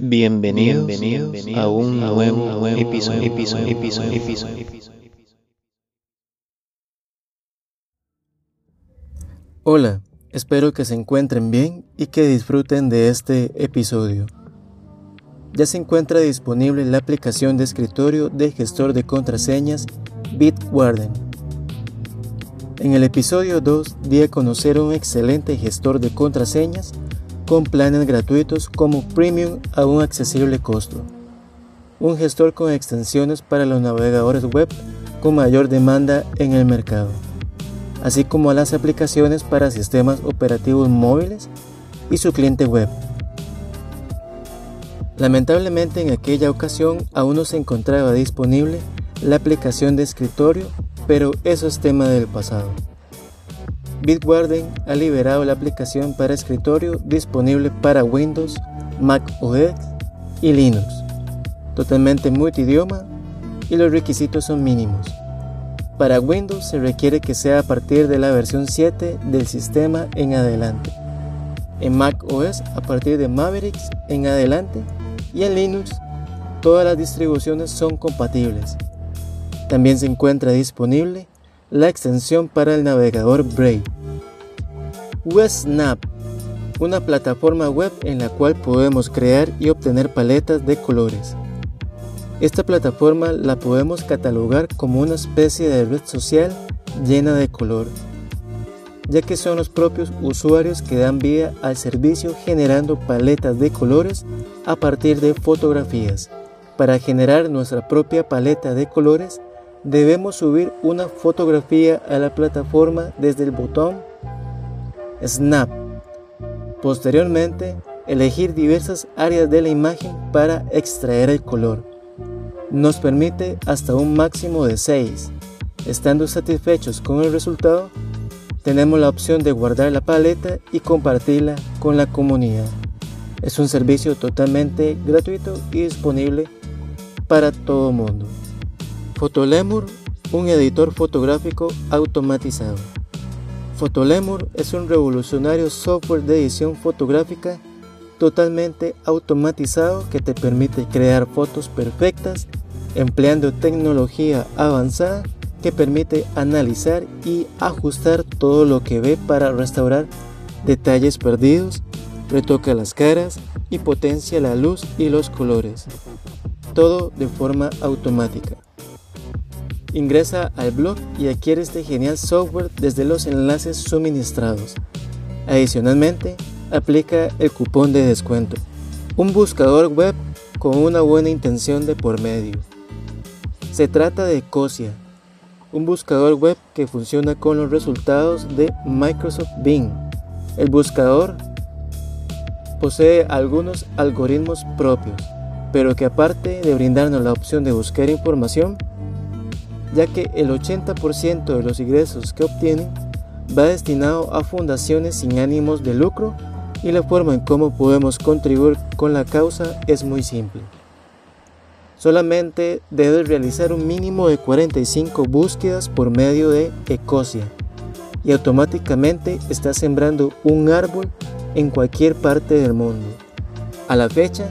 Bienvenidos, a un nuevo, episodio, Hola, espero que se encuentren bien y que disfruten de este episodio. Ya se encuentra disponible la aplicación de escritorio de gestor de contraseñas Bitwarden. En el episodio 2 di a conocer un excelente gestor de contraseñas con planes gratuitos como Premium a un accesible costo. Un gestor con extensiones para los navegadores web con mayor demanda en el mercado, así como las aplicaciones para sistemas operativos móviles y su cliente web. Lamentablemente en aquella ocasión aún no se encontraba disponible la aplicación de escritorio, pero eso es tema del pasado. Bitwarden ha liberado la aplicación para escritorio disponible para Windows, Mac OS y Linux, totalmente multidioma y los requisitos son mínimos. Para Windows se requiere que sea a partir de la versión 7 del sistema en adelante. En Mac OS a partir de Mavericks en adelante y en Linux todas las distribuciones son compatibles. También se encuentra disponible la extensión para el navegador Brave. WebSnap, una plataforma web en la cual podemos crear y obtener paletas de colores. Esta plataforma la podemos catalogar como una especie de red social llena de color, ya que son los propios usuarios que dan vida al servicio generando paletas de colores a partir de fotografías. Para generar nuestra propia paleta de colores, debemos subir una fotografía a la plataforma desde el botón Snap. Posteriormente, elegir diversas áreas de la imagen para extraer el color. Nos permite hasta un máximo de 6. Estando satisfechos con el resultado, tenemos la opción de guardar la paleta y compartirla con la comunidad. Es un servicio totalmente gratuito y disponible para todo mundo. Photolemur, un editor fotográfico automatizado. Photolemur es un revolucionario software de edición fotográfica totalmente automatizado que te permite crear fotos perfectas empleando tecnología avanzada que permite analizar y ajustar todo lo que ve para restaurar detalles perdidos, retoca las caras y potencia la luz y los colores. Todo de forma automática. Ingresa al blog y adquiere este genial software desde los enlaces suministrados. Adicionalmente, aplica el cupón de descuento. Un buscador web con una buena intención de por medio. Se trata de Cosia, un buscador web que funciona con los resultados de Microsoft Bing. El buscador posee algunos algoritmos propios, pero que aparte de brindarnos la opción de buscar información, ya que el 80% de los ingresos que obtienen va destinado a fundaciones sin ánimos de lucro y la forma en cómo podemos contribuir con la causa es muy simple. Solamente debes realizar un mínimo de 45 búsquedas por medio de Ecosia y automáticamente estás sembrando un árbol en cualquier parte del mundo. A la fecha,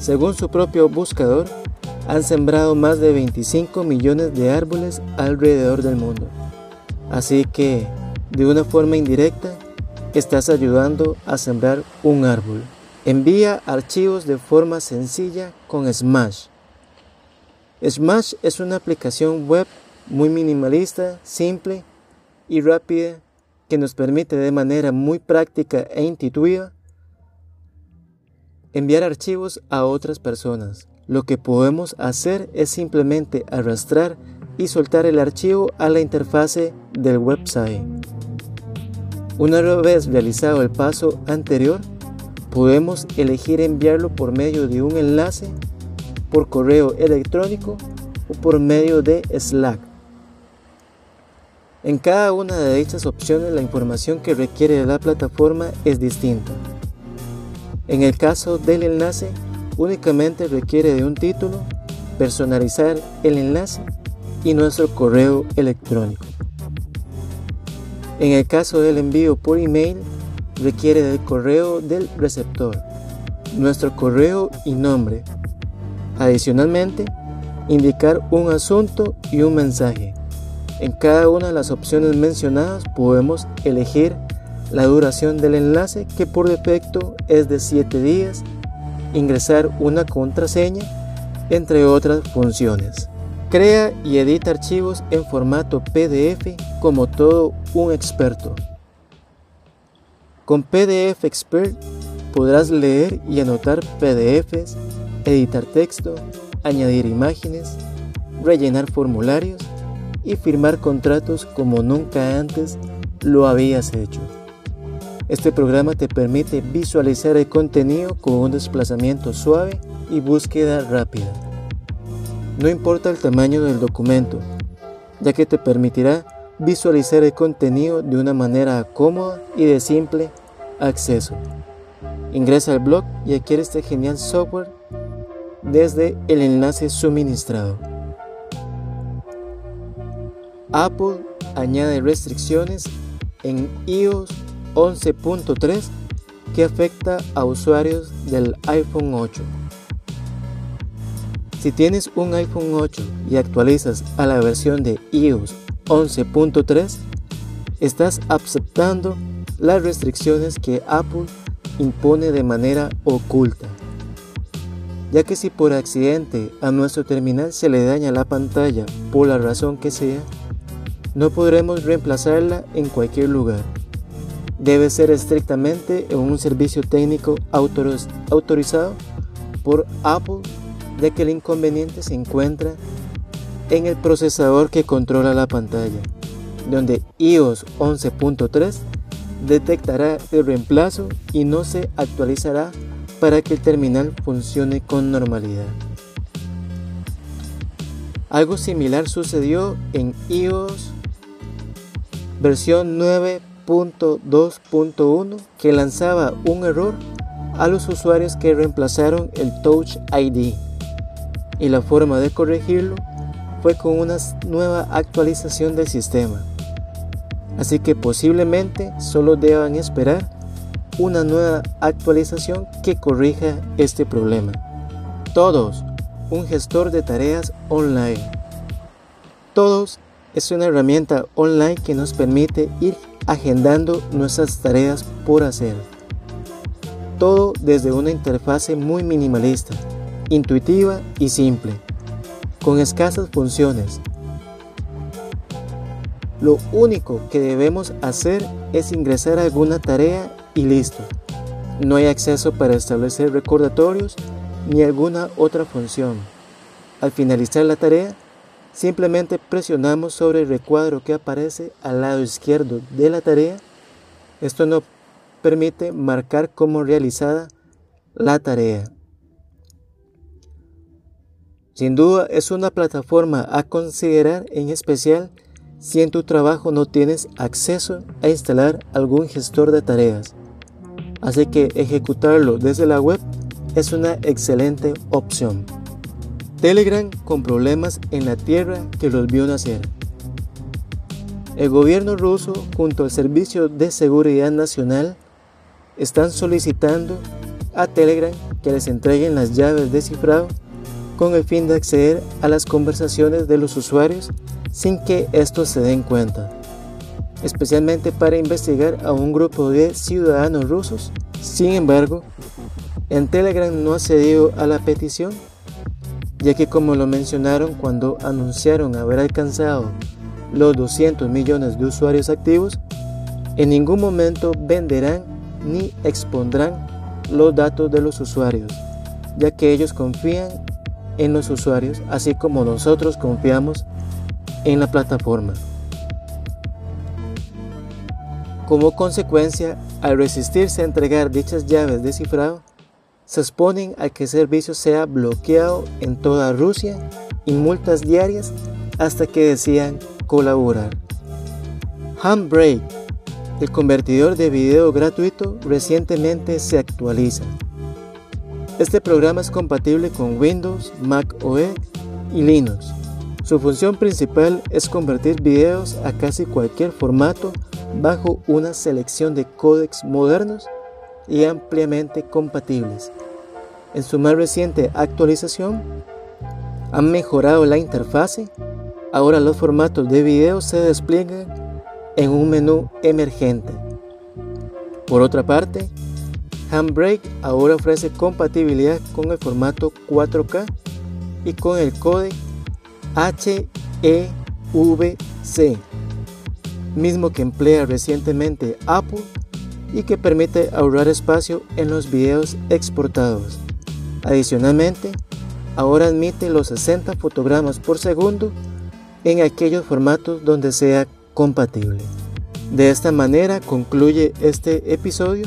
según su propio buscador, han sembrado más de 25 millones de árboles alrededor del mundo. Así que, de una forma indirecta, estás ayudando a sembrar un árbol. Envía archivos de forma sencilla con Smash. Smash es una aplicación web muy minimalista, simple y rápida que nos permite de manera muy práctica e intuitiva enviar archivos a otras personas. Lo que podemos hacer es simplemente arrastrar y soltar el archivo a la interfase del website. Una vez realizado el paso anterior, podemos elegir enviarlo por medio de un enlace, por correo electrónico o por medio de Slack. En cada una de dichas opciones la información que requiere la plataforma es distinta. En el caso del enlace, únicamente requiere de un título, personalizar el enlace y nuestro correo electrónico. En el caso del envío por email, requiere del correo del receptor. nuestro correo y nombre. Adicionalmente, indicar un asunto y un mensaje. En cada una de las opciones mencionadas podemos elegir la duración del enlace que por defecto es de 7 días, ingresar una contraseña, entre otras funciones. Crea y edita archivos en formato PDF como todo un experto. Con PDF Expert podrás leer y anotar PDFs, editar texto, añadir imágenes, rellenar formularios y firmar contratos como nunca antes lo habías hecho. Este programa te permite visualizar el contenido con un desplazamiento suave y búsqueda rápida. No importa el tamaño del documento, ya que te permitirá visualizar el contenido de una manera cómoda y de simple acceso. Ingresa al blog y adquiere este genial software desde el enlace suministrado. Apple añade restricciones en iOS 11.3 que afecta a usuarios del iPhone 8. Si tienes un iPhone 8 y actualizas a la versión de iOS 11.3, estás aceptando las restricciones que Apple impone de manera oculta. Ya que si por accidente a nuestro terminal se le daña la pantalla por la razón que sea, no podremos reemplazarla en cualquier lugar. Debe ser estrictamente en un servicio técnico autorizado por Apple, ya que el inconveniente se encuentra en el procesador que controla la pantalla, donde iOS 11.3 detectará el reemplazo y no se actualizará para que el terminal funcione con normalidad. Algo similar sucedió en iOS versión 9.2.1 que lanzaba un error a los usuarios que reemplazaron el Touch ID y la forma de corregirlo fue con una nueva actualización del sistema así que posiblemente solo deban esperar una nueva actualización que corrija este problema. Todos, un gestor de tareas online. Todos es una herramienta online que nos permite ir agendando nuestras tareas por hacer. Todo desde una interfase muy minimalista, intuitiva y simple, con escasas funciones, lo único que debemos hacer es ingresar a alguna tarea y listo. No hay acceso para establecer recordatorios ni alguna otra función. Al finalizar la tarea, simplemente presionamos sobre el recuadro que aparece al lado izquierdo de la tarea. Esto nos permite marcar como realizada la tarea. Sin duda es una plataforma a considerar en especial si en tu trabajo no tienes acceso a instalar algún gestor de tareas. Así que ejecutarlo desde la web es una excelente opción. Telegram con problemas en la tierra que los vio nacer. El gobierno ruso junto al Servicio de Seguridad Nacional están solicitando a Telegram que les entreguen las llaves de cifrado con el fin de acceder a las conversaciones de los usuarios sin que estos se den cuenta, especialmente para investigar a un grupo de ciudadanos rusos. Sin embargo, en Telegram no ha cedido a la petición, ya que como lo mencionaron cuando anunciaron haber alcanzado los 200 millones de usuarios activos, en ningún momento venderán ni expondrán los datos de los usuarios, ya que ellos confían en los usuarios, así como nosotros confiamos en la plataforma. Como consecuencia, al resistirse a entregar dichas llaves de cifrado, se exponen a que el servicio sea bloqueado en toda Rusia y multas diarias hasta que decidan colaborar. Handbrake, el convertidor de video gratuito, recientemente se actualiza. Este programa es compatible con Windows, Mac OS y Linux. Su función principal es convertir videos a casi cualquier formato bajo una selección de códecs modernos y ampliamente compatibles, En su más reciente actualización, han mejorado la interfase. Ahora los formatos de video se despliegan en un menú emergente. Por otra parte, Handbrake ahora ofrece compatibilidad con el formato 4K y con el código HEVC, mismo que emplea recientemente Apple y que permite ahorrar espacio en los videos exportados. Adicionalmente, ahora admite los 60 fotogramas por segundo en aquellos formatos donde sea compatible. De esta manera concluye este episodio,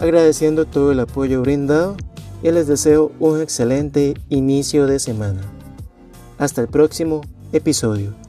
agradeciendo todo el apoyo brindado y les deseo un excelente inicio de semana. Hasta el próximo episodio.